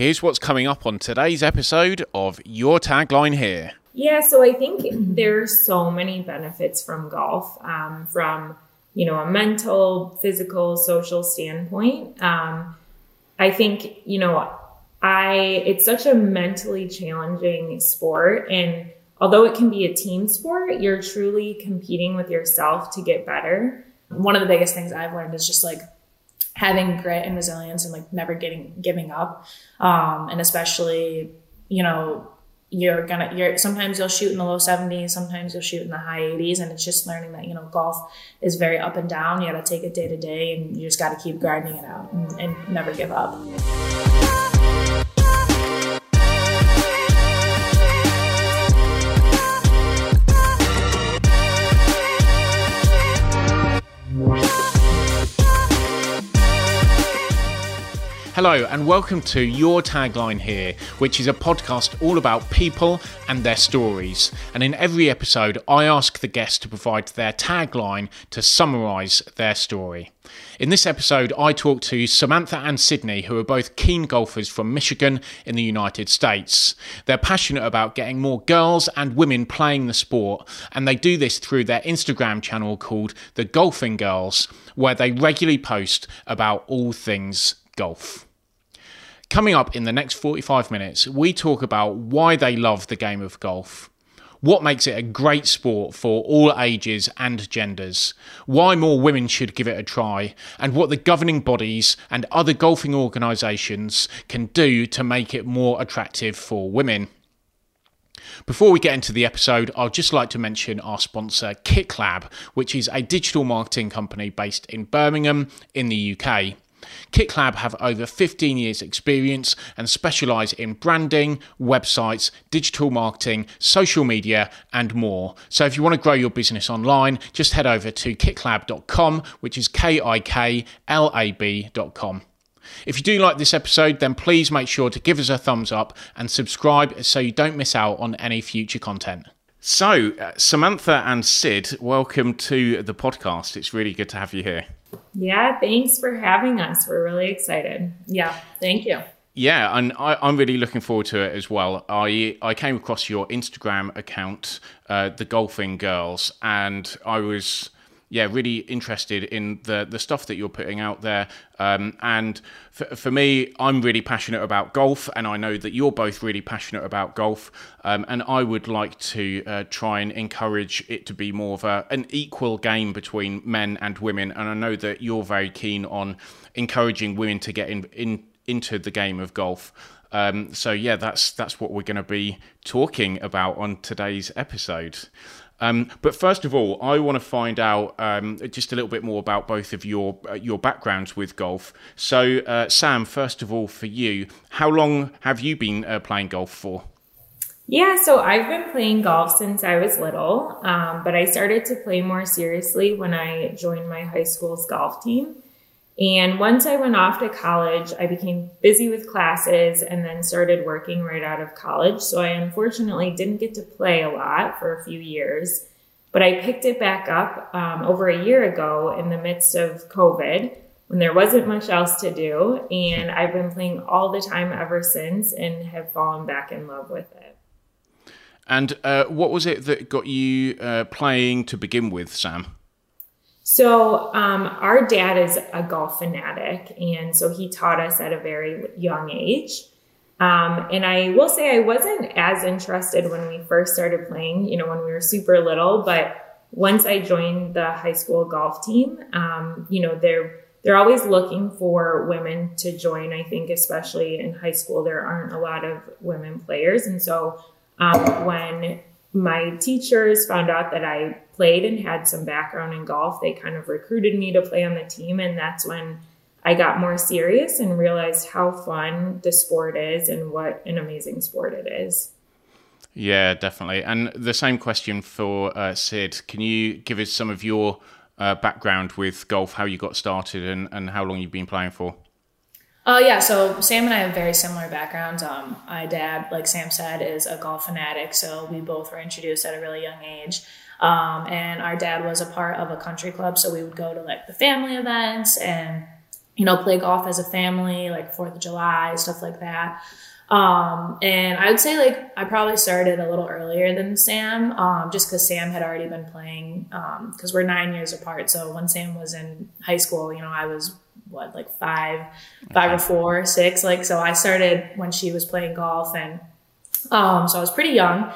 Here's what's coming up on today's episode of Your Tagline Here. Yeah, so I think there's so many benefits from golf, um, from you know a mental, physical, social standpoint. Um, I think you know I it's such a mentally challenging sport, and although it can be a team sport, you're truly competing with yourself to get better. One of the biggest things I've learned is just like having grit and resilience and like never getting giving up, um, and especially you know you're gonna you're sometimes you'll shoot in the low 70s sometimes you'll shoot in the high 80s and it's just learning that you know golf is very up and down. You got to take it day to day and you just got to keep grinding it out and, and never give up Hello, and welcome to Your Tagline Here, which is a podcast all about people and their stories. And in every episode, I ask the guest to provide their tagline to summarise their story. In this episode, I talk to Samantha and Sydney, who are both keen golfers from Michigan in the United States. They're passionate about getting more girls and women playing the sport, and they do this through their Instagram channel called The Golfing Girls, where they regularly post about all things golf. Coming up in the next 45 minutes, we talk about why they love the game of golf, what makes it a great sport for all ages and genders, why more women should give it a try, and what the governing bodies and other golfing organisations can do to make it more attractive for women. Before we get into the episode, I'd just like to mention our sponsor, KickLab, which is a digital marketing company based in Birmingham in the UK. KickLab have over 15 years' experience and specialise in branding, websites, digital marketing, social media, and more. So if you want to grow your business online, just head over to kicklab.com, which is K I K L A B.com. If you do like this episode, then please make sure to give us a thumbs up and subscribe so you don't miss out on any future content. So, uh, Samantha and Sid, welcome to the podcast. It's really good to have you here. Yeah, thanks for having us. We're really excited. Yeah, thank you. Yeah, and I, am really looking forward to it as well. I I came across your Instagram account, uh, the Golfing Girls, and I was yeah, really interested in the the stuff that you're putting out there. Um, and for, for me, I'm really passionate about golf, and I know that you're both really passionate about golf. Um, and I would like to uh, try and encourage it to be more of a, an equal game between men and women. And I know that you're very keen on encouraging women to get in, in into the game of golf. Um, so yeah, that's that's what we're going to be talking about on today's episode. Um, but first of all, I want to find out um, just a little bit more about both of your uh, your backgrounds with golf. So, uh, Sam, first of all, for you, how long have you been uh, playing golf for? Yeah, so I've been playing golf since I was little, um, but I started to play more seriously when I joined my high school's golf team. And once I went off to college, I became busy with classes and then started working right out of college. So I unfortunately didn't get to play a lot for a few years, but I picked it back up um, over a year ago in the midst of COVID when there wasn't much else to do. And I've been playing all the time ever since and have fallen back in love with it. And uh, what was it that got you uh, playing to begin with, Sam? So, um, our dad is a golf fanatic, and so he taught us at a very young age. Um, and I will say I wasn't as interested when we first started playing, you know, when we were super little. But once I joined the high school golf team, um, you know, they're they're always looking for women to join. I think, especially in high school, there aren't a lot of women players, and so um, when my teachers found out that I played and had some background in golf. They kind of recruited me to play on the team. And that's when I got more serious and realized how fun the sport is and what an amazing sport it is. Yeah, definitely. And the same question for uh, Sid. Can you give us some of your uh, background with golf, how you got started, and, and how long you've been playing for? Oh uh, yeah, so Sam and I have very similar backgrounds. Um, my dad, like Sam said, is a golf fanatic, so we both were introduced at a really young age. Um, and our dad was a part of a country club, so we would go to like the family events and you know, play golf as a family, like Fourth of July, stuff like that. Um, and I would say like I probably started a little earlier than Sam, um, just because Sam had already been playing. Because um, we're nine years apart, so when Sam was in high school, you know, I was what like five, five or four, six. Like so, I started when she was playing golf, and um, so I was pretty young.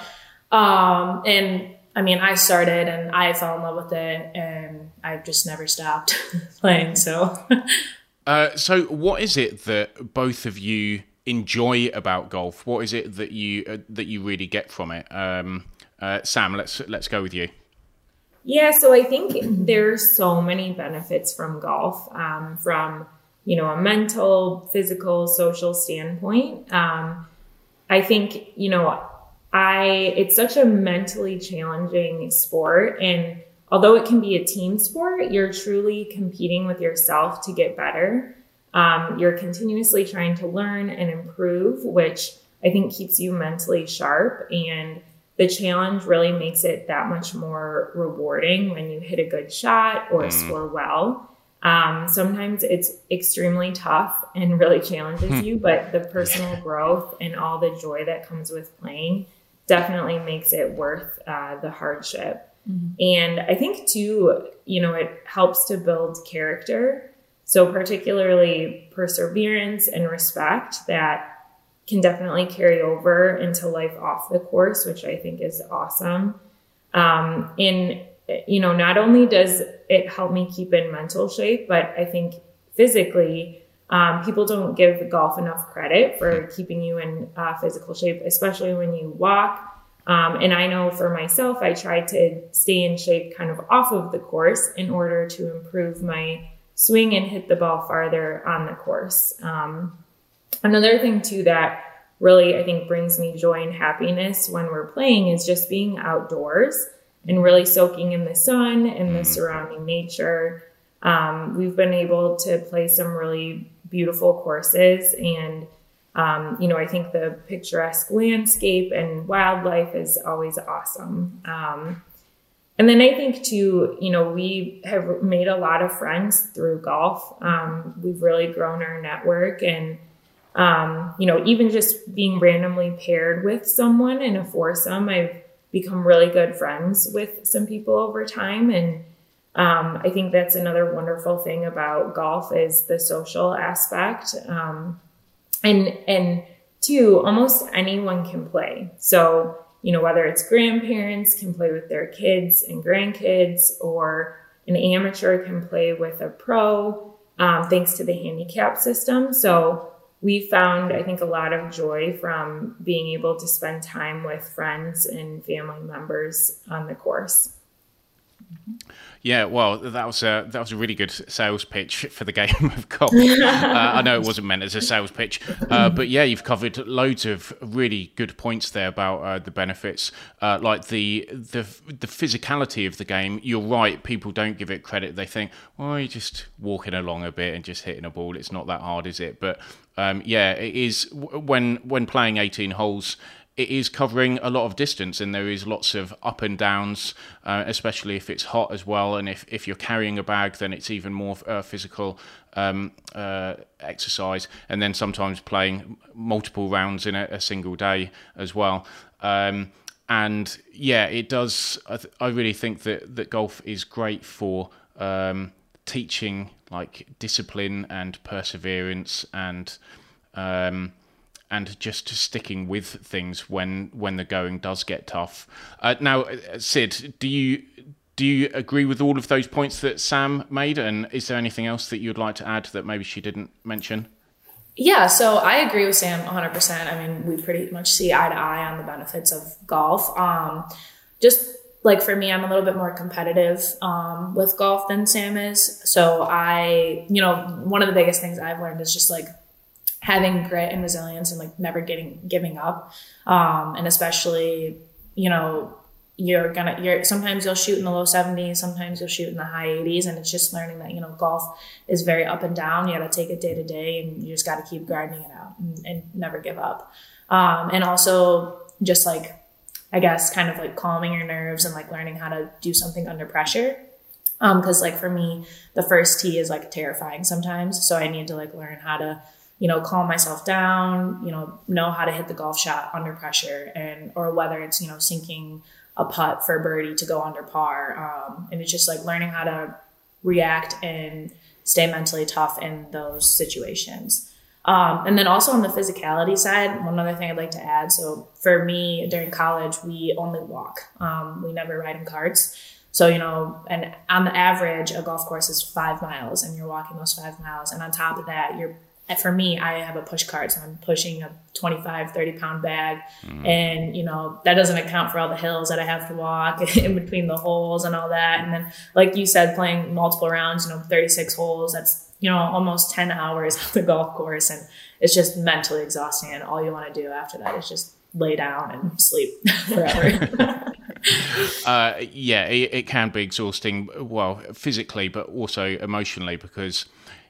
Um, and I mean, I started and I fell in love with it, and I've just never stopped playing. So, uh, so what is it that both of you? enjoy about golf? What is it that you uh, that you really get from it? Um, uh, Sam, let's let's go with you. Yeah, so I think there's so many benefits from golf, um, from you know a mental, physical, social standpoint. Um, I think you know I it's such a mentally challenging sport, and although it can be a team sport, you're truly competing with yourself to get better. Um, you're continuously trying to learn and improve, which I think keeps you mentally sharp. And the challenge really makes it that much more rewarding when you hit a good shot or mm. score well. Um, sometimes it's extremely tough and really challenges hmm. you, but the personal growth and all the joy that comes with playing definitely makes it worth uh, the hardship. Mm-hmm. And I think too, you know, it helps to build character. So, particularly perseverance and respect that can definitely carry over into life off the course, which I think is awesome. Um, and, you know, not only does it help me keep in mental shape, but I think physically, um, people don't give golf enough credit for keeping you in uh, physical shape, especially when you walk. Um, and I know for myself, I try to stay in shape kind of off of the course in order to improve my swing and hit the ball farther on the course. Um, another thing too that really I think brings me joy and happiness when we're playing is just being outdoors and really soaking in the sun and the mm. surrounding nature. Um, we've been able to play some really beautiful courses and um, you know, I think the picturesque landscape and wildlife is always awesome. Um, and then I think too, you know, we have made a lot of friends through golf. Um, we've really grown our network and, um, you know, even just being randomly paired with someone in a foursome, I've become really good friends with some people over time. And um, I think that's another wonderful thing about golf is the social aspect. Um, and, and two, almost anyone can play. So, you know, whether it's grandparents can play with their kids and grandkids, or an amateur can play with a pro, um, thanks to the handicap system. So we found, I think, a lot of joy from being able to spend time with friends and family members on the course. Yeah, well, that was a that was a really good sales pitch for the game of golf. uh, I know it wasn't meant as a sales pitch, uh, but yeah, you've covered loads of really good points there about uh, the benefits, uh, like the the the physicality of the game. You're right; people don't give it credit. They think, well, you're just walking along a bit and just hitting a ball. It's not that hard, is it? But um, yeah, it is when when playing 18 holes it is covering a lot of distance and there is lots of up and downs, uh, especially if it's hot as well. And if, if you're carrying a bag, then it's even more uh, physical um, uh, exercise. And then sometimes playing multiple rounds in a, a single day as well. Um, and yeah, it does. I, th- I, really think that, that golf is great for um, teaching like discipline and perseverance and. And just sticking with things when when the going does get tough. Uh, now, uh, Sid, do you do you agree with all of those points that Sam made? And is there anything else that you'd like to add that maybe she didn't mention? Yeah, so I agree with Sam 100%. I mean, we pretty much see eye to eye on the benefits of golf. Um, just like for me, I'm a little bit more competitive um, with golf than Sam is. So I, you know, one of the biggest things I've learned is just like having grit and resilience and like never getting giving up. Um, and especially you know you're gonna you're sometimes you'll shoot in the low 70s sometimes you'll shoot in the high 80s and it's just learning that you know golf is very up and down. You got to take it day to day and you just got to keep grinding it out and, and never give up. Um, and also just like i guess kind of like calming your nerves and like learning how to do something under pressure. Um, cause like for me, the first tee is like terrifying sometimes. So I need to like learn how to, you know, calm myself down, you know, know how to hit the golf shot under pressure and, or whether it's, you know, sinking a putt for a birdie to go under par. Um, and it's just like learning how to react and stay mentally tough in those situations. Um, and then also on the physicality side, one other thing I'd like to add. So for me during college, we only walk. Um, we never ride in carts. So, you know, and on the average, a golf course is five miles and you're walking those five miles. And on top of that, you're for me, I have a push cart, so I'm pushing a 25, 30 pound bag. Mm. And, you know, that doesn't account for all the hills that I have to walk in between the holes and all that. And then, like you said, playing multiple rounds, you know, 36 holes, that's, you know, almost 10 hours of the golf course. And it's just mentally exhausting. And all you want to do after that is just lay down and sleep forever. uh, yeah, it, it can be exhausting, well, physically, but also emotionally because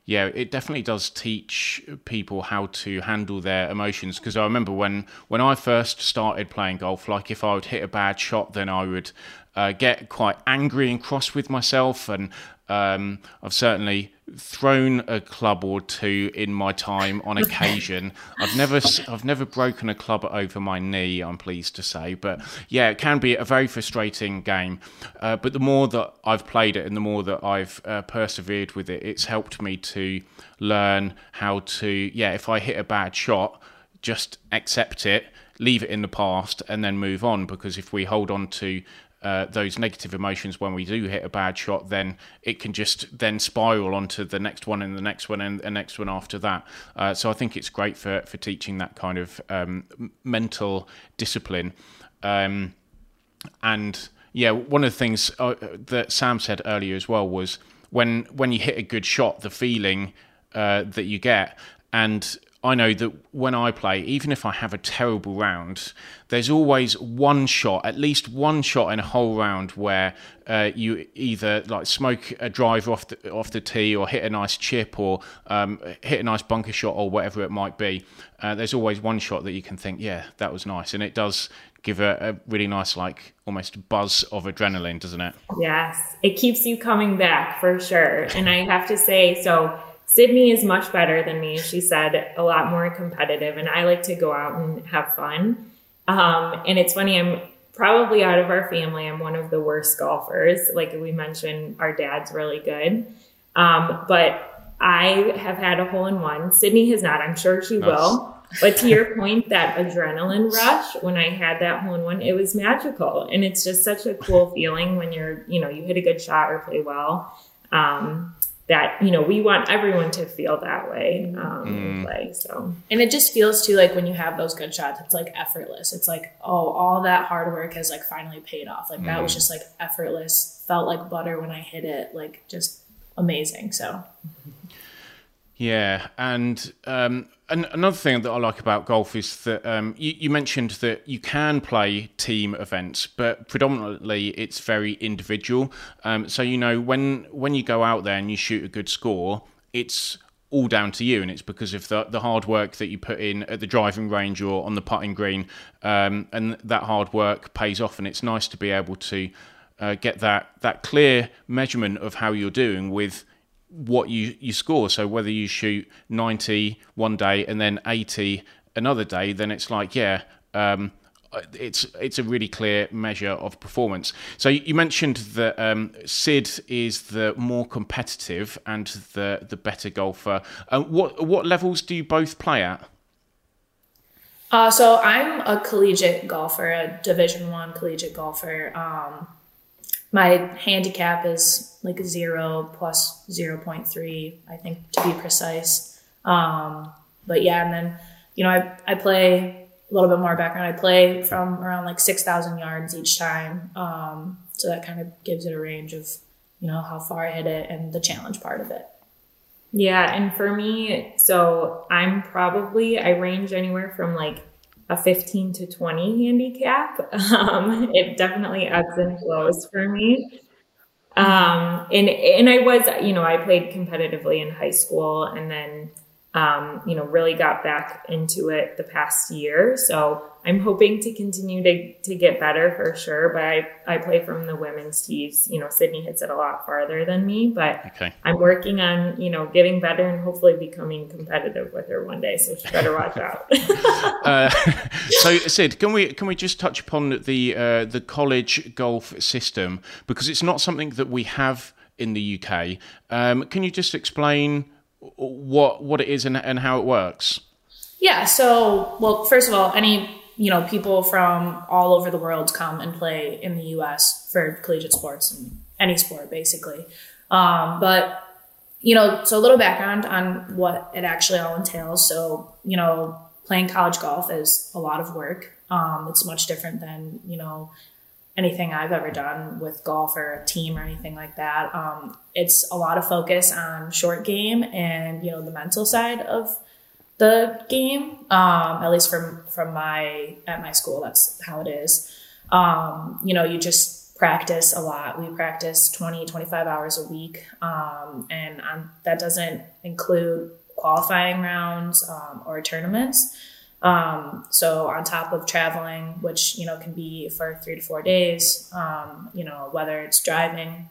yeah, it definitely does teach people how to handle their emotions. Because I remember when when I first started playing golf, like if I would hit a bad shot, then I would uh, get quite angry and cross with myself, and um, I've certainly thrown a club or two in my time on occasion. I've never I've never broken a club over my knee. I'm pleased to say, but yeah, it can be a very frustrating game. Uh, but the more that I've played it and the more that I've uh, persevered with it, it's helped me to learn how to yeah. If I hit a bad shot, just accept it leave it in the past and then move on because if we hold on to uh, those negative emotions when we do hit a bad shot, then it can just then spiral onto the next one and the next one and the next one after that. Uh, so I think it's great for for teaching that kind of um, mental discipline. Um, and yeah, one of the things uh, that Sam said earlier as well was when when you hit a good shot, the feeling uh, that you get. And I know that when I play, even if I have a terrible round, there's always one shot, at least one shot in a whole round where uh, you either like smoke a driver off the off the tee or hit a nice chip or um, hit a nice bunker shot or whatever it might be. Uh, there's always one shot that you can think, yeah, that was nice, and it does give a, a really nice like almost buzz of adrenaline, doesn't it? Yes, it keeps you coming back for sure. And I have to say, so Sydney is much better than me. She said a lot more competitive, and I like to go out and have fun. Um, and it's funny, I'm probably out of our family, I'm one of the worst golfers. Like we mentioned, our dad's really good. Um, but I have had a hole in one. Sydney has not. I'm sure she nice. will. But to your point, that adrenaline rush when I had that hole in one, it was magical. And it's just such a cool feeling when you're, you know, you hit a good shot or play well. Um, that you know we want everyone to feel that way um, mm. play so and it just feels too like when you have those good shots it's like effortless it's like oh all that hard work has like finally paid off like mm. that was mm. just like effortless felt like butter when i hit it like just amazing so yeah and um and another thing that I like about golf is that um, you, you, mentioned that you can play team events, but predominantly it's very individual. Um, so you know when when you go out there and you shoot a good score, it's all down to you, and it's because of the the hard work that you put in at the driving range or on the putting green, um, and that hard work pays off. And it's nice to be able to uh, get that that clear measurement of how you're doing with what you, you score. So whether you shoot 90 one day and then 80 another day, then it's like, yeah, um, it's it's a really clear measure of performance. So you mentioned that um, Sid is the more competitive and the the better golfer. Uh, what what levels do you both play at? Uh, so I'm a collegiate golfer, a Division One collegiate golfer. Um, my handicap is like zero plus 0.3 i think to be precise. Um, but yeah and then you know I, I play a little bit more background. I play from around like 6000 yards each time. Um, so that kind of gives it a range of you know how far i hit it and the challenge part of it. Yeah and for me so i'm probably i range anywhere from like a 15 to 20 handicap. Um, it definitely ebbs and flows for me. Um, and, and I was, you know, I played competitively in high school and then, um, you know, really got back into it the past year. So I'm hoping to continue to, to get better for sure. But I, I play from the women's tees. You know, Sydney hits it a lot farther than me, but okay. I'm working on, you know, getting better and hopefully becoming competitive with her one day. So she better watch out. uh, so Sid, can we can we just touch upon the uh, the college golf system because it's not something that we have in the UK. Um, can you just explain what what it is and, and how it works? Yeah. So, well, first of all, any you know people from all over the world come and play in the U.S. for collegiate sports and any sport basically. Um, but you know, so a little background on what it actually all entails. So, you know, playing college golf is a lot of work. Um, it's much different than you know anything I've ever done with golf or a team or anything like that. Um, it's a lot of focus on short game and you know the mental side of the game. Um, at least from from my at my school, that's how it is. Um, you know, you just practice a lot. We practice 20, 25 hours a week, um, and that doesn't include qualifying rounds um, or tournaments. Um, so on top of traveling, which you know can be for three to four days, um, you know whether it's driving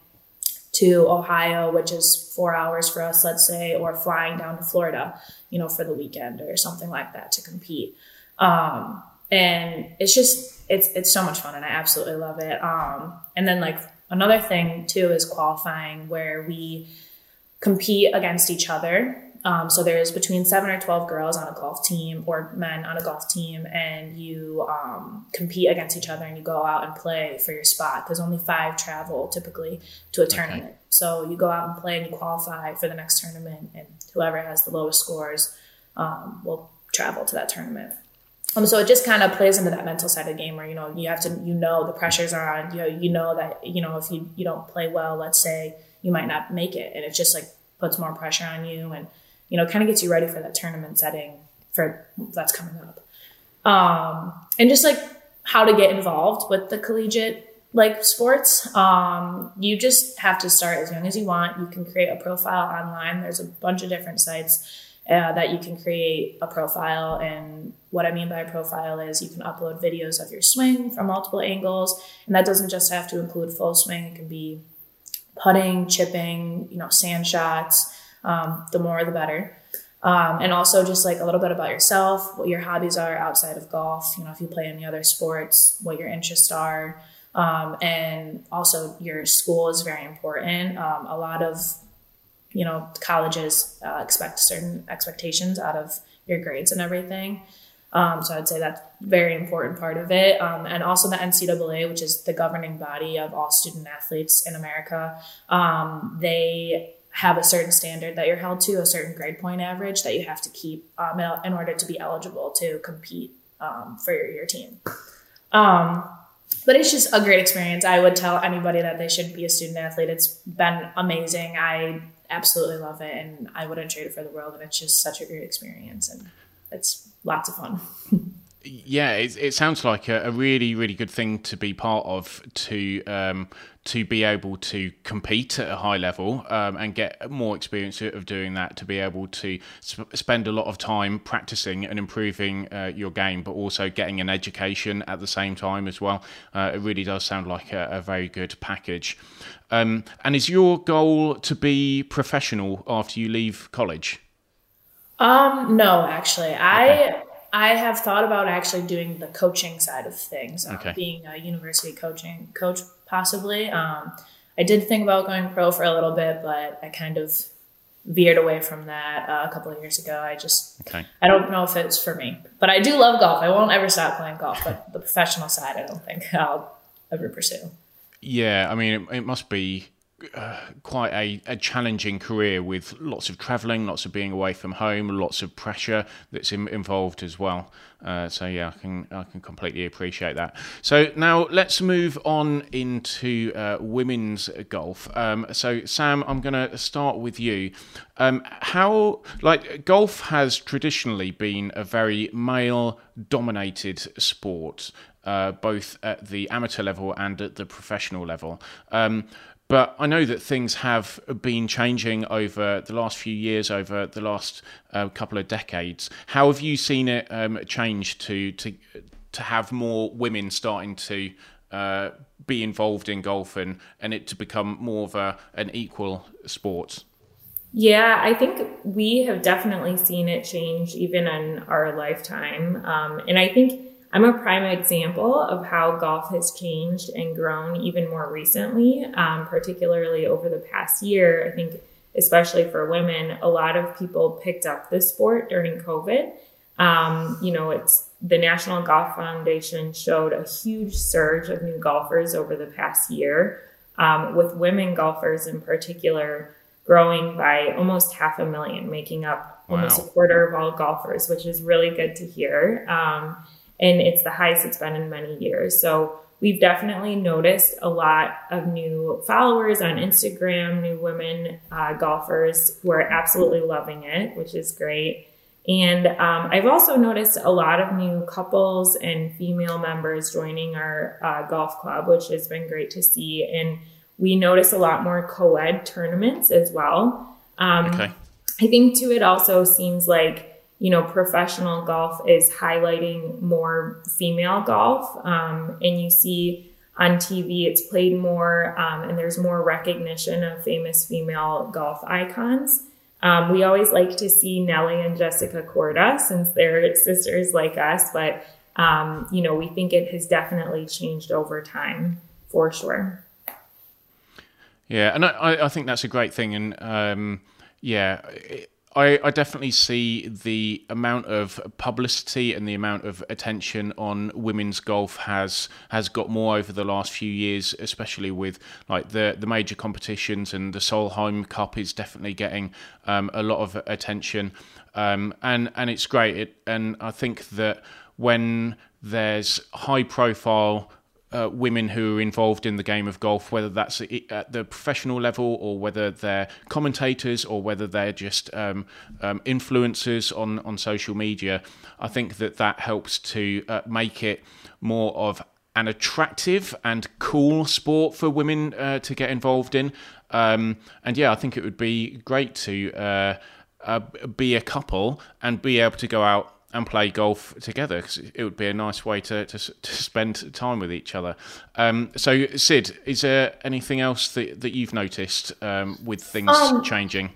to Ohio, which is four hours for us, let's say, or flying down to Florida, you know, for the weekend or something like that to compete. Um, and it's just it's it's so much fun, and I absolutely love it. Um, and then like another thing too is qualifying, where we compete against each other um, so there's between seven or 12 girls on a golf team or men on a golf team, and you um, compete against each other and you go out and play for your spot because only five travel typically to a tournament. Okay. So you go out and play and you qualify for the next tournament, and whoever has the lowest scores um, will travel to that tournament. Um, so it just kind of plays into that mental side of the game where you know you have to you know the pressures are on you know you know that you know if you you don't play well let's say you might not make it and it just like puts more pressure on you and you know, kind of gets you ready for that tournament setting for that's coming up. Um, and just like how to get involved with the collegiate like sports. Um, you just have to start as young as you want. You can create a profile online. There's a bunch of different sites uh, that you can create a profile. And what I mean by a profile is you can upload videos of your swing from multiple angles. And that doesn't just have to include full swing. It can be putting, chipping, you know, sand shots, um, the more the better. Um, and also just like a little bit about yourself, what your hobbies are outside of golf. You know, if you play any other sports, what your interests are, um, and also your school is very important. Um, a lot of you know colleges uh, expect certain expectations out of your grades and everything. Um, so I'd say that's very important part of it. Um, and also the NCAA, which is the governing body of all student athletes in America, um, they have a certain standard that you're held to, a certain grade point average that you have to keep um, in order to be eligible to compete um, for your, your team. Um, but it's just a great experience. I would tell anybody that they should be a student athlete. It's been amazing. I absolutely love it, and I wouldn't trade it for the world. And it's just such a great experience, and it's lots of fun. yeah, it, it sounds like a, a, really, really good thing to be part of to um, to be able to compete at a high level um, and get more experience of doing that. To be able to sp- spend a lot of time practicing and improving uh, your game, but also getting an education at the same time as well. Uh, it really does sound like a, a very good package. Um, and is your goal to be professional after you leave college? Um, no, actually, okay. I I have thought about actually doing the coaching side of things, um, okay. being a university coaching coach, possibly. Um, I did think about going pro for a little bit, but I kind of veered away from that uh, a couple of years ago. I just, okay. I don't know if it's for me, but I do love golf. I won't ever stop playing golf, but the professional side, I don't think I'll ever pursue. Yeah, I mean, it, it must be uh, quite a, a, challenging career with lots of travelling, lots of being away from home, lots of pressure that's in, involved as well. Uh, so yeah, I can I can completely appreciate that. So now let's move on into uh, women's golf. Um, so Sam, I'm going to start with you. Um, how like golf has traditionally been a very male-dominated sport, uh, both at the amateur level and at the professional level. Um, but I know that things have been changing over the last few years, over the last uh, couple of decades. How have you seen it um, change to to to have more women starting to uh, be involved in golf and, and it to become more of a an equal sport? Yeah, I think we have definitely seen it change even in our lifetime. Um, and I think I'm a prime example of how golf has changed and grown even more recently, um, particularly over the past year. I think, especially for women, a lot of people picked up the sport during COVID. Um, you know, it's the National Golf Foundation showed a huge surge of new golfers over the past year, um, with women golfers in particular growing by almost half a million, making up wow. almost a quarter of all golfers, which is really good to hear. Um, and it's the highest it's been in many years. So we've definitely noticed a lot of new followers on Instagram, new women uh, golfers who are absolutely loving it, which is great. And um, I've also noticed a lot of new couples and female members joining our uh, golf club, which has been great to see. And we notice a lot more co ed tournaments as well. Um, okay. I think, too, it also seems like you know, professional golf is highlighting more female golf. Um, and you see on TV it's played more, um, and there's more recognition of famous female golf icons. Um, we always like to see Nelly and Jessica Korda since they're sisters like us, but um, you know, we think it has definitely changed over time for sure. Yeah, and I, I think that's a great thing, and um, yeah. It, I, I, definitely see the amount of publicity and the amount of attention on women's golf has has got more over the last few years, especially with like the the major competitions and the Solheim Cup is definitely getting um, a lot of attention, um, and and it's great. It, and I think that when there's high profile uh, women who are involved in the game of golf, whether that's at the professional level or whether they're commentators or whether they're just um, um, influencers on, on social media. I think that that helps to uh, make it more of an attractive and cool sport for women uh, to get involved in. Um, and yeah, I think it would be great to uh, uh, be a couple and be able to go out and play golf together because it would be a nice way to, to, to spend time with each other. Um, so, Sid, is there anything else that, that you've noticed um, with things um, changing?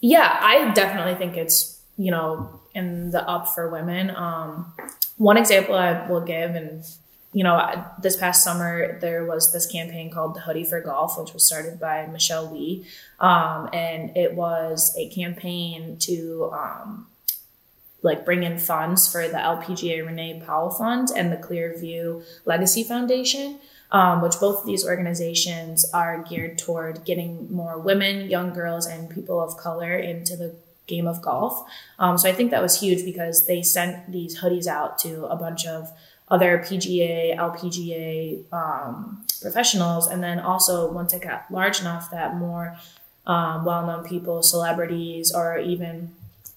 Yeah, I definitely think it's, you know, in the up for women. Um, one example I will give, and, you know, this past summer, there was this campaign called the Hoodie for Golf, which was started by Michelle Wie. Um, and it was a campaign to, um, like bring in funds for the LPGA Renee Powell Fund and the Clearview Legacy Foundation, um, which both of these organizations are geared toward getting more women, young girls, and people of color into the game of golf. Um, so I think that was huge because they sent these hoodies out to a bunch of other PGA, LPGA um, professionals, and then also once it got large enough that more um, well-known people, celebrities, or even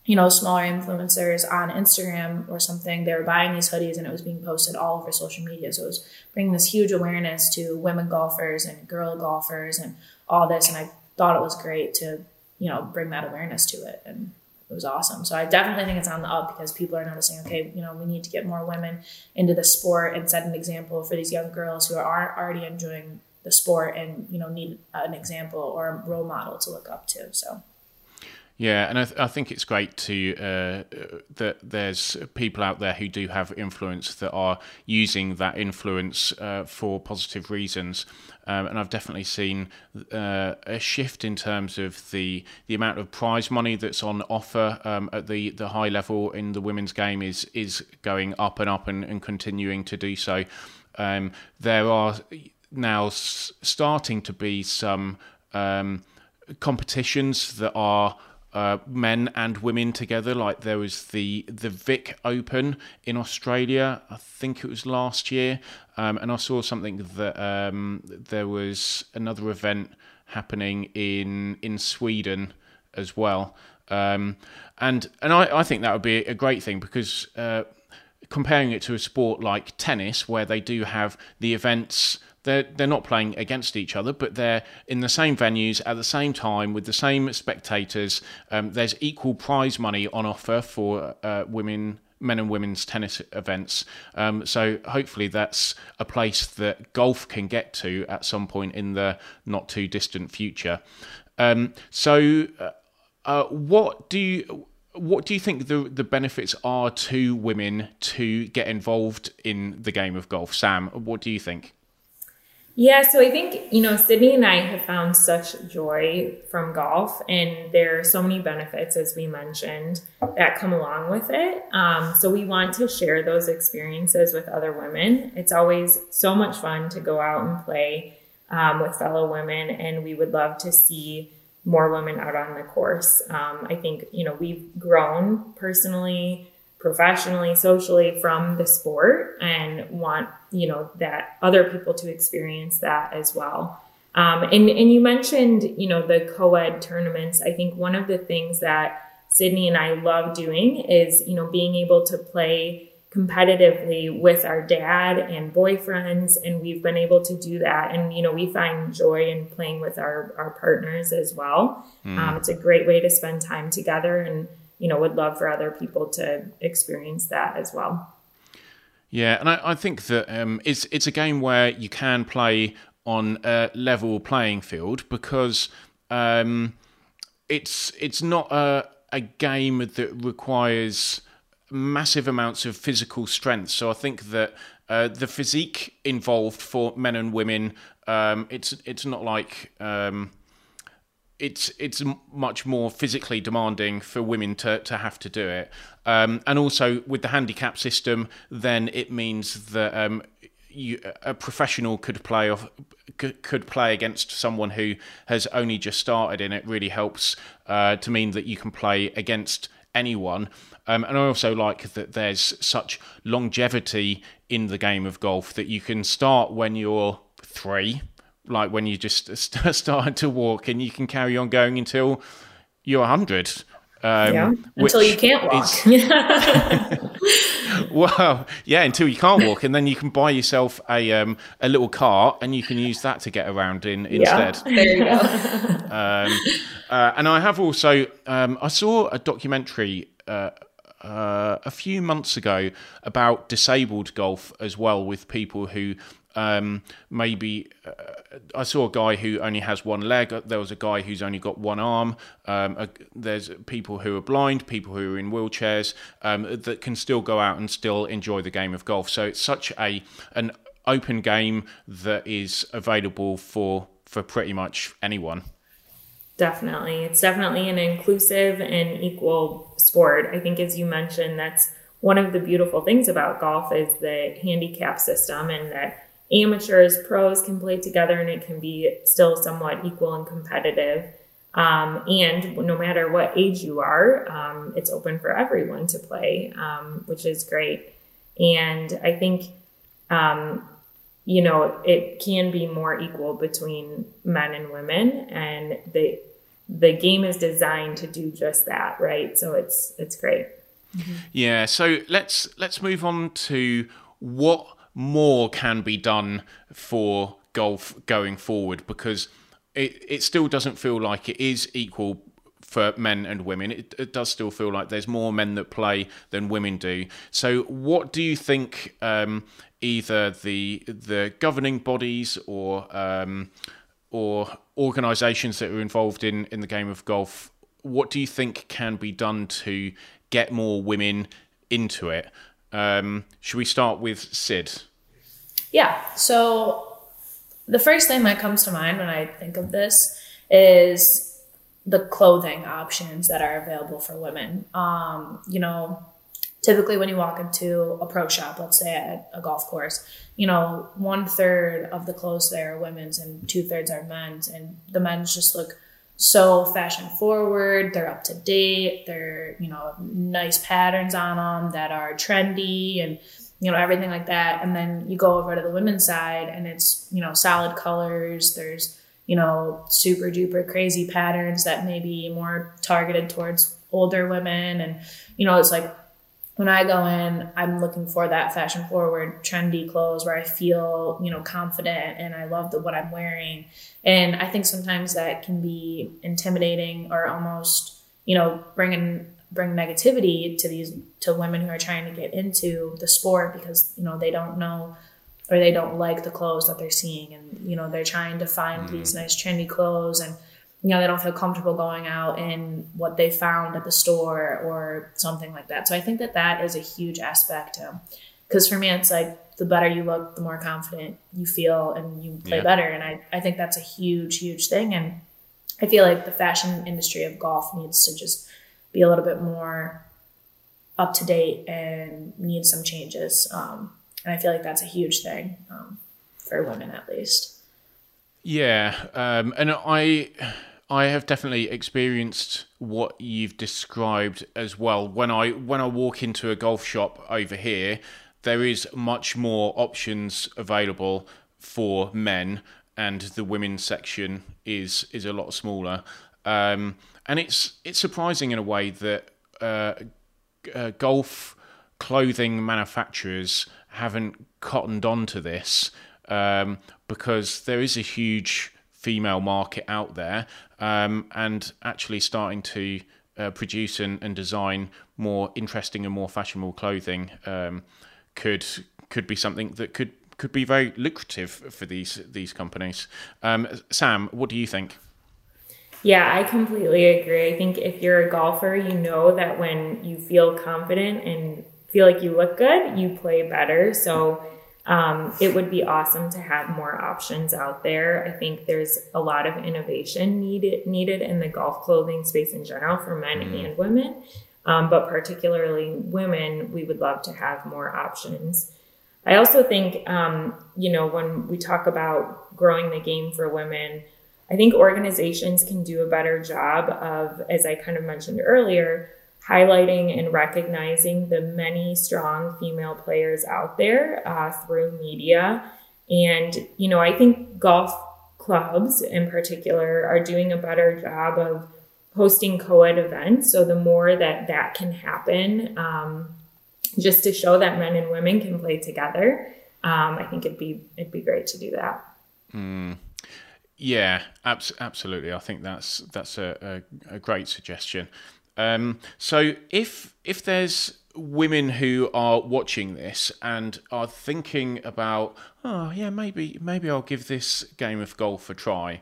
you know, smaller influencers on Instagram or something, they were buying these hoodies and it was being posted all over social media. So it was bringing this huge awareness to women golfers and girl golfers and all this. And I thought it was great to, you know, bring that awareness to it. And it was awesome. So I definitely think it's on the up because people are noticing, okay, you know, we need to get more women into the sport and set an example for these young girls who are already enjoying the sport and, you know, need an example or a role model to look up to. So. Yeah, and I, th- I, think it's great to uh, that there's people out there who do have influence that are using that influence uh, for positive reasons. Um, and I've definitely seen uh, a shift in terms of the the amount of prize money that's on offer um, at the, the high level in the women's game is is going up and up and, and continuing to do so. Um, there are now s- starting to be some um, competitions that are uh, men and women together. Like there was the the Vic Open in Australia, I think it was last year, um, and I saw something that um, there was another event happening in in Sweden as well. Um, and and I, I think that would be a great thing because uh, comparing it to a sport like tennis, where they do have the events they're they're not playing against each other, but they're in the same venues at the same time with the same spectators. Um, there's equal prize money on offer for uh, women men and women's tennis events. Um, so hopefully that's a place that golf can get to at some point in the not too distant future. Um, so, uh, uh, what do you? What do you think the the benefits are to women to get involved in the game of golf? Sam, what do you think? Yeah, so I think, you know, Sydney and I have found such joy from golf, and there are so many benefits, as we mentioned, that come along with it. Um, so we want to share those experiences with other women. It's always so much fun to go out and play um, with fellow women, and we would love to see more women out on the course. Um, I think, you know, we've grown personally professionally, socially from the sport and want, you know, that other people to experience that as well. Um, and, and you mentioned, you know, the co-ed tournaments. I think one of the things that Sydney and I love doing is, you know, being able to play competitively with our dad and boyfriends and we've been able to do that and you know we find joy in playing with our our partners as well mm. um, it's a great way to spend time together and you know would love for other people to experience that as well. Yeah, and I, I think that um, it's it's a game where you can play on a level playing field because um, it's it's not a a game that requires massive amounts of physical strength. So I think that uh, the physique involved for men and women, um, it's it's not like um, it's it's much more physically demanding for women to, to have to do it, um, and also with the handicap system, then it means that um, you, a professional could play off could, play against someone who has only just started, and it really helps uh, to mean that you can play against anyone. Um, and I also like that there's such longevity in the game of golf that you can start when you're three like when you just start to walk and you can carry on going until you're 100 um, yeah, until you can't walk. well, yeah, until you can't walk, and then you can buy yourself a um, a little car, and you can use that to get around in instead. Yeah, there you go. um, uh, and I have also um, I saw a documentary. Uh, uh, a few months ago about disabled golf as well with people who um, maybe uh, I saw a guy who only has one leg. There was a guy who's only got one arm. Um, uh, there's people who are blind, people who are in wheelchairs um, that can still go out and still enjoy the game of golf. So it's such a an open game that is available for for pretty much anyone. Definitely, it's definitely an inclusive and equal sport. I think, as you mentioned, that's one of the beautiful things about golf is the handicap system and that amateurs, pros can play together and it can be still somewhat equal and competitive. Um, and no matter what age you are, um, it's open for everyone to play, um, which is great. And I think, um, you know, it can be more equal between men and women, and the the game is designed to do just that, right? So it's it's great. Mm-hmm. Yeah. So let's let's move on to what more can be done for golf going forward because it, it still doesn't feel like it is equal for men and women. It, it, does still feel like there's more men that play than women do. So, what do you think? Um, either the the governing bodies or um, or organisations that are involved in in the game of golf. What do you think can be done to get more women into it? Um, should we start with Sid? Yeah. So the first thing that comes to mind when I think of this is the clothing options that are available for women. Um, you know, typically when you walk into a pro shop, let's say at a golf course, you know, one third of the clothes there are women's and two thirds are men's, and the men's just look so fashion forward. They're up to date. They're you know nice patterns on them that are trendy and you know everything like that. And then you go over to the women's side and it's you know solid colors. There's you know super duper crazy patterns that may be more targeted towards older women and you know it's like when I go in, I'm looking for that fashion forward, trendy clothes where I feel, you know, confident and I love the, what I'm wearing. And I think sometimes that can be intimidating or almost, you know, bringing bring negativity to these to women who are trying to get into the sport because you know they don't know or they don't like the clothes that they're seeing and you know they're trying to find mm. these nice trendy clothes and you know they don't feel comfortable going out in what they found at the store or something like that. So i think that that is a huge aspect because for me it's like the better you look the more confident you feel and you play yeah. better. And I, I think that's a huge huge thing. And i feel like the fashion industry of golf needs to just be a little bit more up to date and need some changes um, and i feel like that's a huge thing um, for women at least. Yeah um, and i I have definitely experienced what you've described as well. When I when I walk into a golf shop over here, there is much more options available for men, and the women's section is is a lot smaller. Um, and it's it's surprising in a way that uh, uh, golf clothing manufacturers haven't cottoned on to this um, because there is a huge female market out there um, and actually starting to uh, produce and, and, design more interesting and more fashionable clothing um, could could be something that could could be very lucrative for these these companies. Um, Sam, what do you think? Yeah, I completely agree. I think if you're a golfer, you know that when you feel confident and feel like you look good, you play better. So um, it would be awesome to have more options out there. I think there's a lot of innovation needed needed in the golf clothing space in general for men mm-hmm. and women, um, but particularly women. We would love to have more options. I also think, um, you know, when we talk about growing the game for women, I think organizations can do a better job of, as I kind of mentioned earlier, highlighting and recognizing the many strong female players out there uh, through media. And, you know, I think golf clubs in particular are doing a better job of hosting co-ed events. So the more that that can happen, um, just to show that men and women can play together, um, I think it'd be it'd be great to do that. Mm. Yeah, abs- absolutely. I think that's that's a, a, a great suggestion. Um, so if if there's women who are watching this and are thinking about, oh yeah, maybe maybe I'll give this game of golf a try.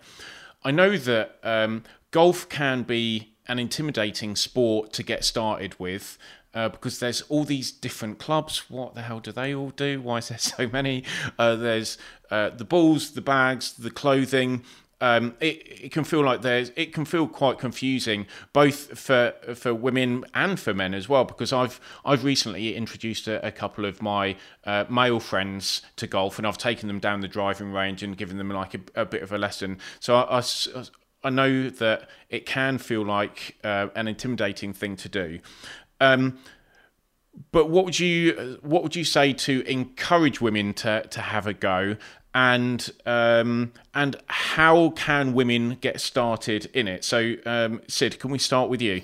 I know that um, golf can be an intimidating sport to get started with. Uh, because there's all these different clubs. What the hell do they all do? Why is there so many? Uh, there's uh, the balls, the bags, the clothing, um, it, it can feel like there's it can feel quite confusing both for for women and for men as well because I've I've recently introduced a, a couple of my uh, male friends to golf and I've taken them down the driving range and given them like a, a bit of a lesson. So I, I, I, know that it can feel like uh, an intimidating thing to do. Um, but what would you what would you say to encourage women to to have a go and um, and how can women get started in it? So, um, Sid, can we start with you?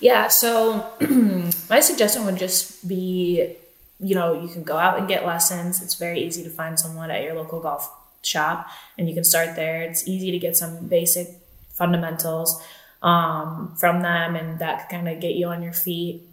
Yeah. So, my suggestion would just be, you know, you can go out and get lessons. It's very easy to find someone at your local golf shop, and you can start there. It's easy to get some basic fundamentals um, from them, and that kind of get you on your feet.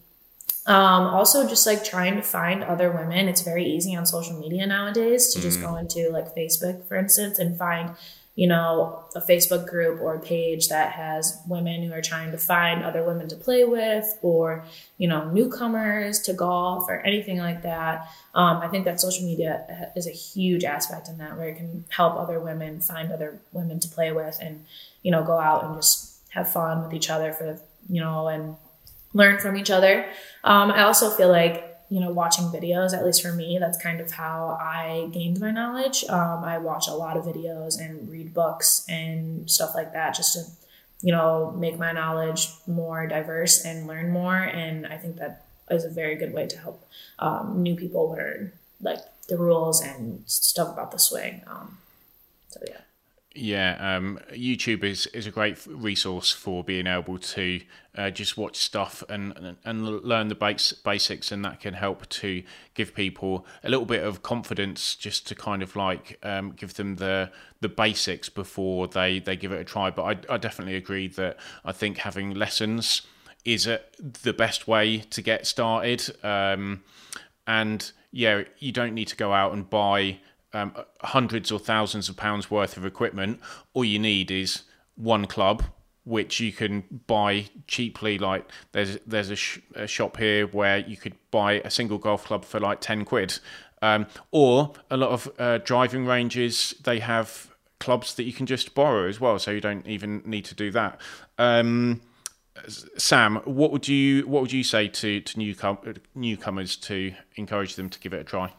Um, also, just like trying to find other women. It's very easy on social media nowadays to just mm. go into like Facebook, for instance, and find, you know, a Facebook group or a page that has women who are trying to find other women to play with or, you know, newcomers to golf or anything like that. Um, I think that social media is a huge aspect in that where it can help other women find other women to play with and, you know, go out and just have fun with each other for, you know, and learn from each other. Um, I also feel like you know watching videos at least for me that's kind of how i gained my knowledge. Um, i watch a lot of videos and read books and stuff like that just to you know make my knowledge more diverse and learn more. And i think that is a very good way to help um, new people learn like the rules and stuff about the swing. Um, so yeah Yeah, um, YouTube is, is a great resource for being able to uh, just watch stuff and and and learn the base, basics, and that can help to give people a little bit of confidence, just to kind of like um, give them the the basics before they, they give it a try. But I, I definitely agree that I think having lessons is a, the best way to get started. Um, and yeah, you don't need to go out and buy um, hundreds or thousands of pounds worth of equipment. All you need is one club, which you can buy cheaply. Like there's there's a, sh- a shop here where you could buy a single golf club for like ten quid. Um, or a lot of uh, driving ranges, they have clubs that you can just borrow as well, so you don't even need to do that. Um, Sam, what would you what would you say to to newcom- newcomers to encourage them to give it a try?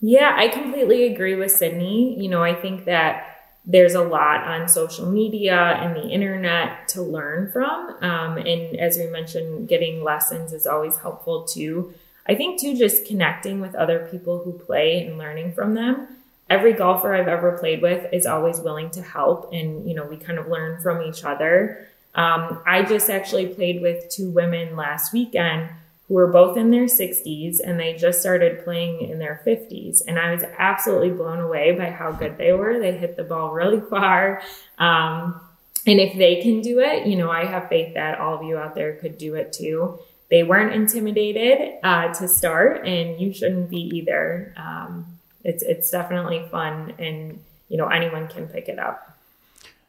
Yeah, I completely agree with Sydney. You know, I think that there's a lot on social media and the internet to learn from. Um, and as we mentioned, getting lessons is always helpful too. I think too, just connecting with other people who play and learning from them. Every golfer I've ever played with is always willing to help, and you know we kind of learn from each other. Um, I just actually played with two women last weekend were both in their 60s and they just started playing in their 50s. And I was absolutely blown away by how good they were. They hit the ball really far. Um, and if they can do it, you know, I have faith that all of you out there could do it too. They weren't intimidated uh, to start, and you shouldn't be either. Um, it's it's definitely fun, and you know anyone can pick it up.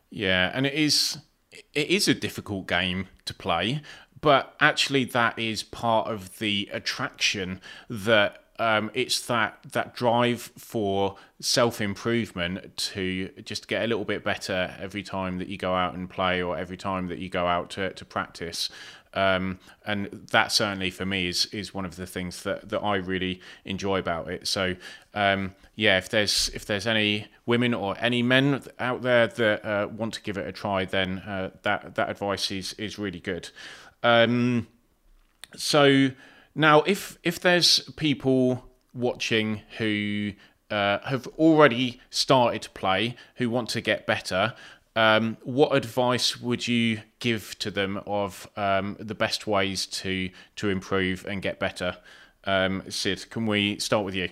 Yeah, and it is it is a difficult game to play but actually that is part of the attraction that um, it's that that drive for self improvement to just get a little bit better every time that you go out and play or every time that you go out to, to practice. Um, and that certainly for me is is one of the things that, that I really enjoy about it. So um, yeah, if there's if there's any women or any men out there that uh, want to give it a try, then uh, that that advice is is really good. Um, so now, if if there's people watching who uh, have already started to play who want to get better, um, what advice would you give to them of um, the best ways to to improve and get better? Um, Sid, can we start with you?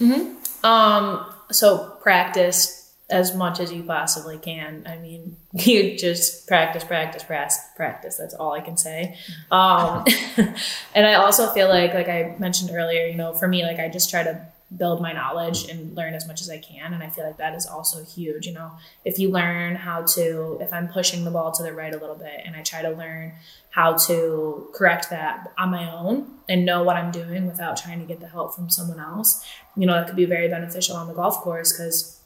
Mm-hmm. Um, so practice as much as you possibly can. I mean, you just practice, practice, practice, practice. That's all I can say. Um, and I also feel like, like I mentioned earlier, you know, for me, like I just try to build my knowledge and learn as much as I can. And I feel like that is also huge. You know, if you learn how to, if I'm pushing the ball to the right a little bit and I try to learn how to correct that on my own and know what I'm doing without trying to get the help from someone else, you know, that could be very beneficial on the golf course because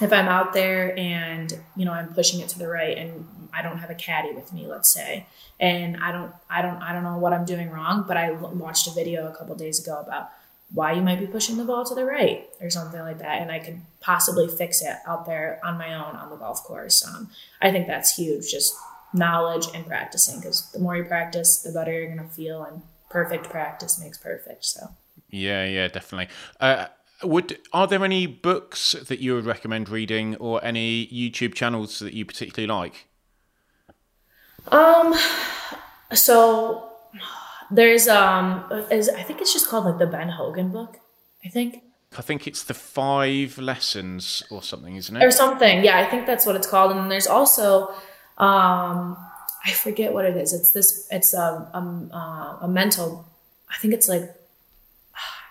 if I'm out there and you know I'm pushing it to the right and I don't have a caddy with me, let's say, and I don't I don't I don't know what I'm doing wrong, but I watched a video a couple days ago about why you might be pushing the ball to the right or something like that, and I could possibly fix it out there on my own on the golf course. Um, I think that's huge, just knowledge and practicing, because the more you practice, the better you're gonna feel, and perfect practice makes perfect. So. Yeah, yeah, definitely. Uh, would are there any books that you would recommend reading, or any YouTube channels that you particularly like? Um, so there's um, is I think it's just called like the Ben Hogan book. I think. I think it's the five lessons or something, isn't it? Or something. Yeah, I think that's what it's called. And there's also, um, I forget what it is. It's this. It's a a, a mental. I think it's like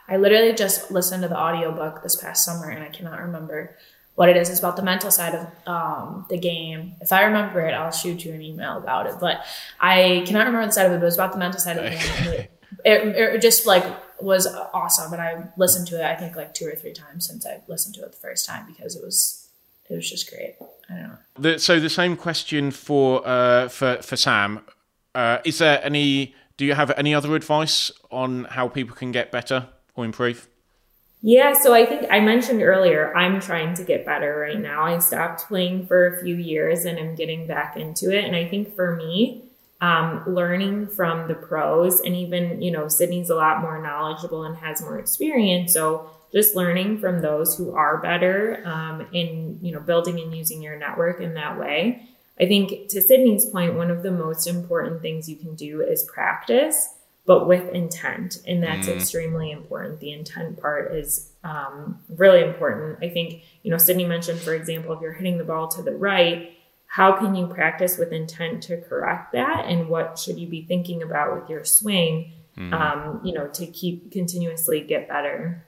I literally just listened to the audiobook this past summer and I cannot remember what it is. It's about the mental side of um, the game. If I remember it, I'll shoot you an email about it. But I cannot remember the side of it, but it was about the mental side of the game. It, it, just like was awesome. And I listened to it, I think like two or three times since I listened to it the first time because it was, it was just great. I don't know. The, so the same question for, uh, for, for Sam. Uh, is there any, do you have any other advice on how people can get better? Or improve? Yeah, so I think I mentioned earlier, I'm trying to get better right now. I stopped playing for a few years and I'm getting back into it. And I think for me, um, learning from the pros and even you know sydney's a lot more knowledgeable and has more experience so just learning from those who are better um, in you know building and using your network in that way i think to sydney's point one of the most important things you can do is practice but with intent and that's mm. extremely important. The intent part is um, really important. I think you know sydney mentioned for example if you're hitting the ball to the right how can you practice with intent to correct that? And what should you be thinking about with your swing mm. um, you know to keep continuously get better?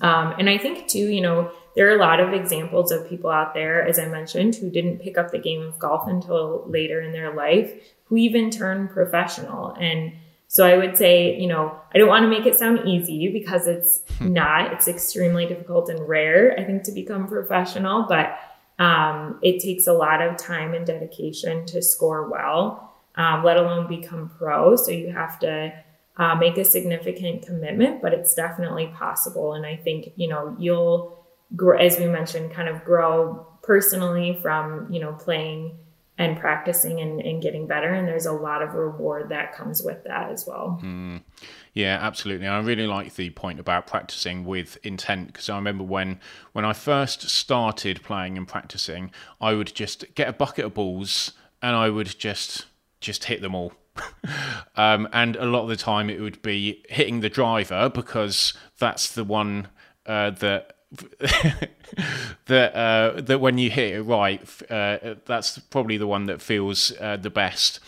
Um, and i think too you know there are a lot of examples of people out there as i mentioned who didn't pick up the game of golf until later in their life who even turned professional. And so I would say, you know, I don't want to make it sound easy because it's hmm. not. It's extremely difficult and rare, I think, to become professional. But um, it takes a lot of time and dedication to score well, um, let alone become pro. So you have to uh, make a significant commitment, but it's definitely possible. And I think, you know, you'll, as we mentioned, kind of grow personally from, you know, playing and practicing and, and getting better. And there's a lot of reward that comes with that as well. Mm. Yeah, absolutely. I really like the point about practicing with intent because I remember when when I first started playing and practicing, I would just get a bucket of balls and I would just just hit them all. um, and a lot of the time it would be hitting the driver because that's the one uh, that that uh, that when you hit it right, uh, that's probably the one that feels uh, the best.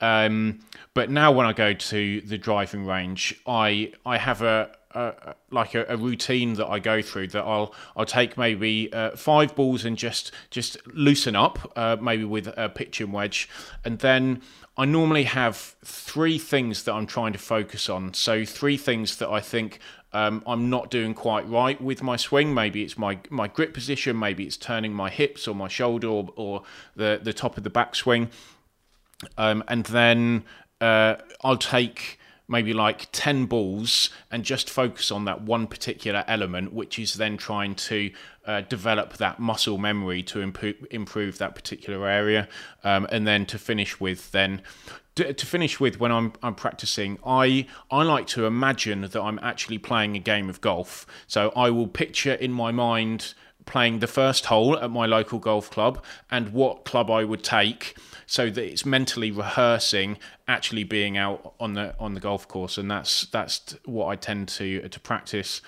Um, but now when I go to the driving range, I I have a, a like a, a, routine that I go through that I'll I'll take maybe uh, five balls and just just loosen up, uh, maybe with a pitching wedge, and then I normally have three things that I'm trying to focus on. So three things that I think um, I'm not doing quite right with my swing. Maybe it's my my grip position, maybe it's turning my hips or my shoulder or, or the the top of the backswing, um, and then uh, I'll take maybe like 10 balls and just focus on that one particular element, which is then trying to uh, develop that muscle memory to improve, improve that particular area. Um, and then to finish with, then to, to, finish with, when I'm, I'm practicing, I, I like to imagine that I'm actually playing a game of golf. So I will picture in my mind playing the first hole at my local golf club and what club I would take so that it's mentally rehearsing actually being out on the on the golf course. And that's that's what I tend to to practice.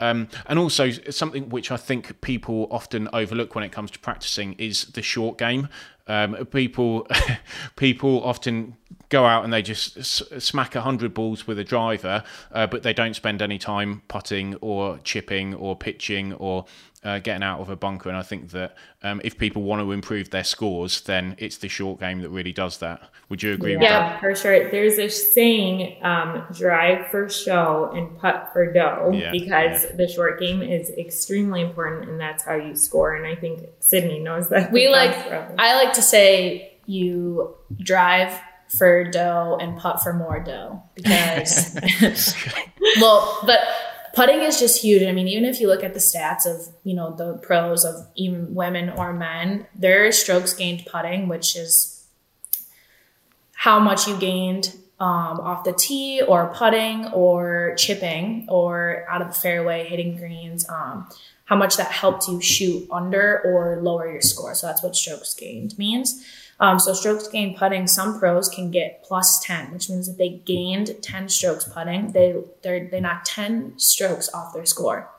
Um, and also something which I think people often overlook when it comes to practicing is the short game um, people people often go out and they just s- smack hundred balls with a driver, uh, but they don't spend any time putting or chipping or pitching or uh, getting out of a bunker. And I think that um, if people want to improve their scores, then it's the short game that really does that. Would you agree yeah, with that? Yeah, for sure. There's a saying um, drive for show and putt for dough yeah, because yeah. the short game is extremely important and that's how you score. And I think Sydney knows that. We like, I like to say you drive for dough and putt for more dough because, well, but putting is just huge. I mean, even if you look at the stats of, you know, the pros of even women or men, their strokes gained putting, which is how much you gained um, off the tee or putting or chipping or out of the fairway, hitting greens, um, how much that helped you shoot under or lower your score. So that's what strokes gained means. Um, so strokes gained putting, some pros can get plus 10, which means that they gained 10 strokes putting, they they they knock 10 strokes off their score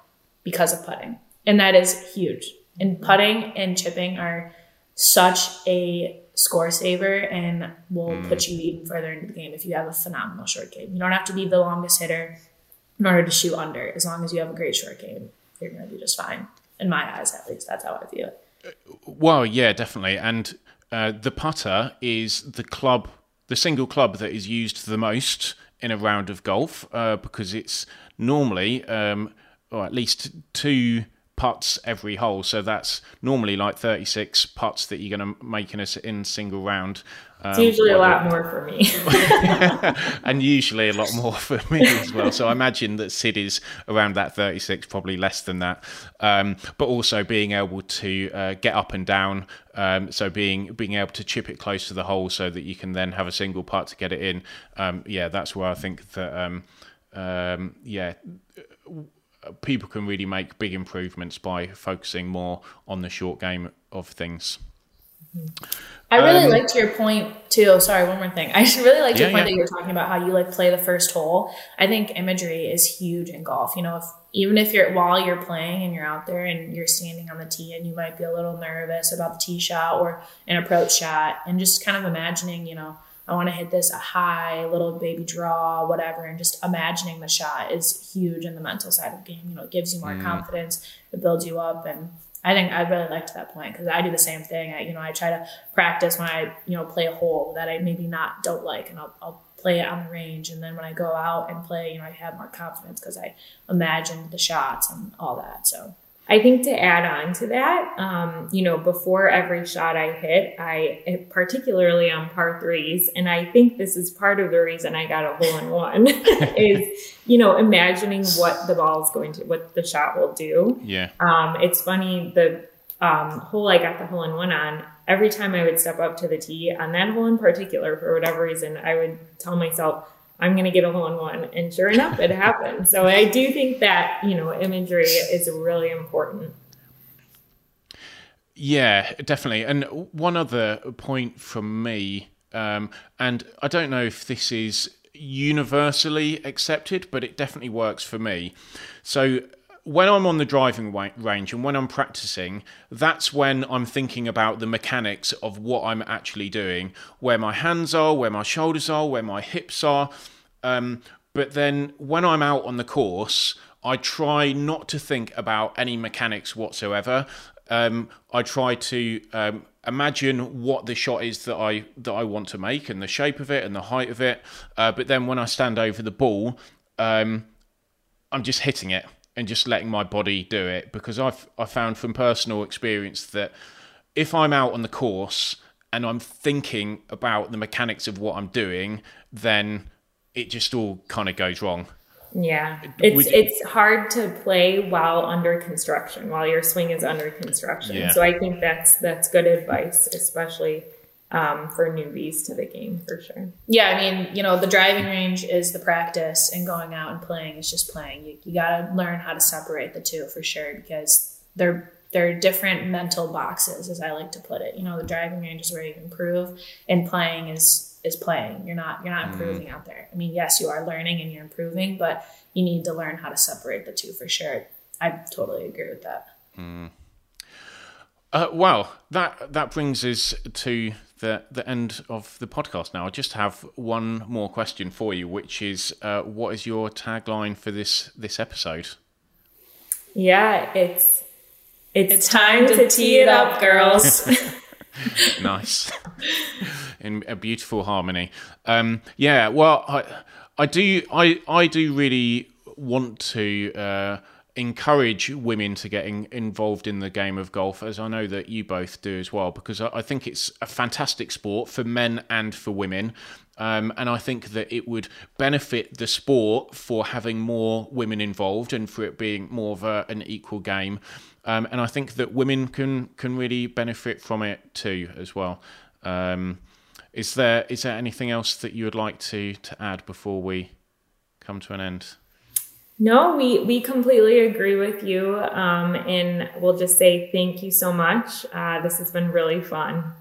because of putting. And that is huge. And putting and chipping are such a score saver and will mm. put you even further into the game if you have a phenomenal short game. You don't have to be the longest hitter in order to shoot under. As long as you have a great short game, you're going to be just fine. In my eyes, at least, that's how I view it. Well, yeah, definitely. And uh, the putter is the club, the single club that is used the most in a round of golf uh, because it's normally, um, or at least two putts every hole. So that's normally like 36 putts that you're going to make in a in single round. It's um, usually a lot more for me. and usually a lot more for me as well. So I imagine that Sid is around that 36, probably less than that. Um, but also being able to uh, get up and down. Um, so being being able to chip it close to the hole so that you can then have a single putt to get it in. Um, yeah, that's where I think that, um, um, yeah people can really make big improvements by focusing more on the short game of things. I really um, liked your point too. Sorry, one more thing. I really liked your point yeah. that you were talking about how you like play the first hole. I think imagery is huge in golf. You know, if even if you're while you're playing and you're out there and you're standing on the tee and you might be a little nervous about the tee shot or an approach shot, and just kind of imagining, you know, I want to hit this a high, little baby draw, whatever, and just imagining the shot is huge in the mental side of the game. You know, it gives you more mm. confidence, it builds you up, and I think I really liked that point because I do the same thing. I, you know, I try to practice when I, you know, play a hole that I maybe not don't like, and I'll, I'll play it on the range, and then when I go out and play, you know, I have more confidence because I imagine the shots and all that. So I think to add on to that, um, you know, before every shot I hit, I particularly on par threes, and I think this is part of the reason I got a hole in one is, you know, imagining what the ball is going to, what the shot will do. Yeah. Um, it's funny the um, hole I got the hole in one on. Every time I would step up to the tee on that hole in particular, for whatever reason, I would tell myself, I'm going to get a hole in one. And sure enough, it happened. So I do think that, you know, imagery is really important. Yeah, definitely. And one other point from me, um, and I don't know if this is universally accepted, but it definitely works for me. So when I'm on the driving range and when I'm practicing, that's when I'm thinking about the mechanics of what I'm actually doing, where my hands are, where my shoulders are, where my hips are. Um, but then when I'm out on the course, I try not to think about any mechanics whatsoever. Um, I try to um, imagine what the shot is that I that I want to make and the shape of it and the height of it. Uh, but then when I stand over the ball, um, I'm just hitting it and just letting my body do it because I've I found from personal experience that if I'm out on the course and I'm thinking about the mechanics of what I'm doing, then it just all kind of goes wrong. Yeah, it's it's hard to play while under construction, while your swing is under construction. Yeah. So I think that's that's good advice, especially um, for newbies to the game for sure. Yeah, I mean, you know, the driving range is the practice, and going out and playing is just playing. You, you got to learn how to separate the two for sure because they're they're different mental boxes, as I like to put it. You know, the driving range is where you improve, and playing is is playing. You're not you're not mm-hmm. improving mm. out there. I mean, yes, you are learning and you're improving, but you need to learn how to separate the two for sure. I totally agree with that. Mm. Uh, well, that that brings us to the the end of the podcast now. I just have one more question for you, which is, uh, what is your tagline for this this episode? Yeah, it's it's, it's time, time, to, tee it up, girls. nice, in a beautiful harmony. Um, yeah, well, I I do I I do really want to. Uh, encourage women to get in, involved in the game of golf, as I know that you both do as well, because I, I think it's a fantastic sport for men and for women. Um, and I think that it would benefit the sport for having more women involved and for it being more of a, an equal game. Um, and I think that women can can really benefit from it too as well. Um, is there is there anything else that you would like to to add before we come to an end? No, we we completely agree with you, um, and we'll just say thank you so much. Uh, this has been really fun.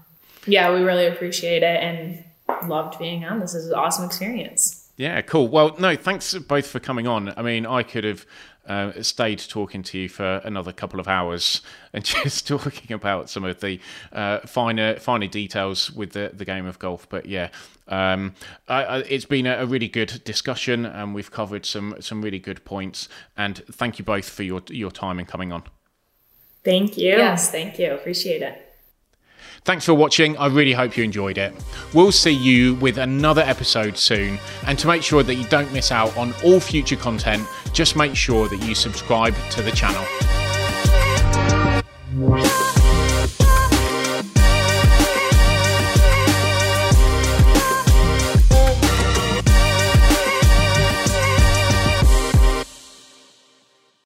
Yeah, we really appreciate it and loved being on. This is an awesome experience. Yeah, cool. Well, no, thanks both for coming on. I mean, I could have uh, stayed talking to you for another couple of hours and just talking about some of the uh, finer finer details with the, the game of golf. But yeah, um, I, I, it's been a, a, really good discussion, and we've covered some some really good points. And thank you both for your your time and coming on. Thank you. Yes, thank you. Appreciate it. Thanks for watching. I really hope you enjoyed it. We'll see you with another episode soon. And to make sure that you don't miss out on all future content, just make sure that you subscribe to the channel.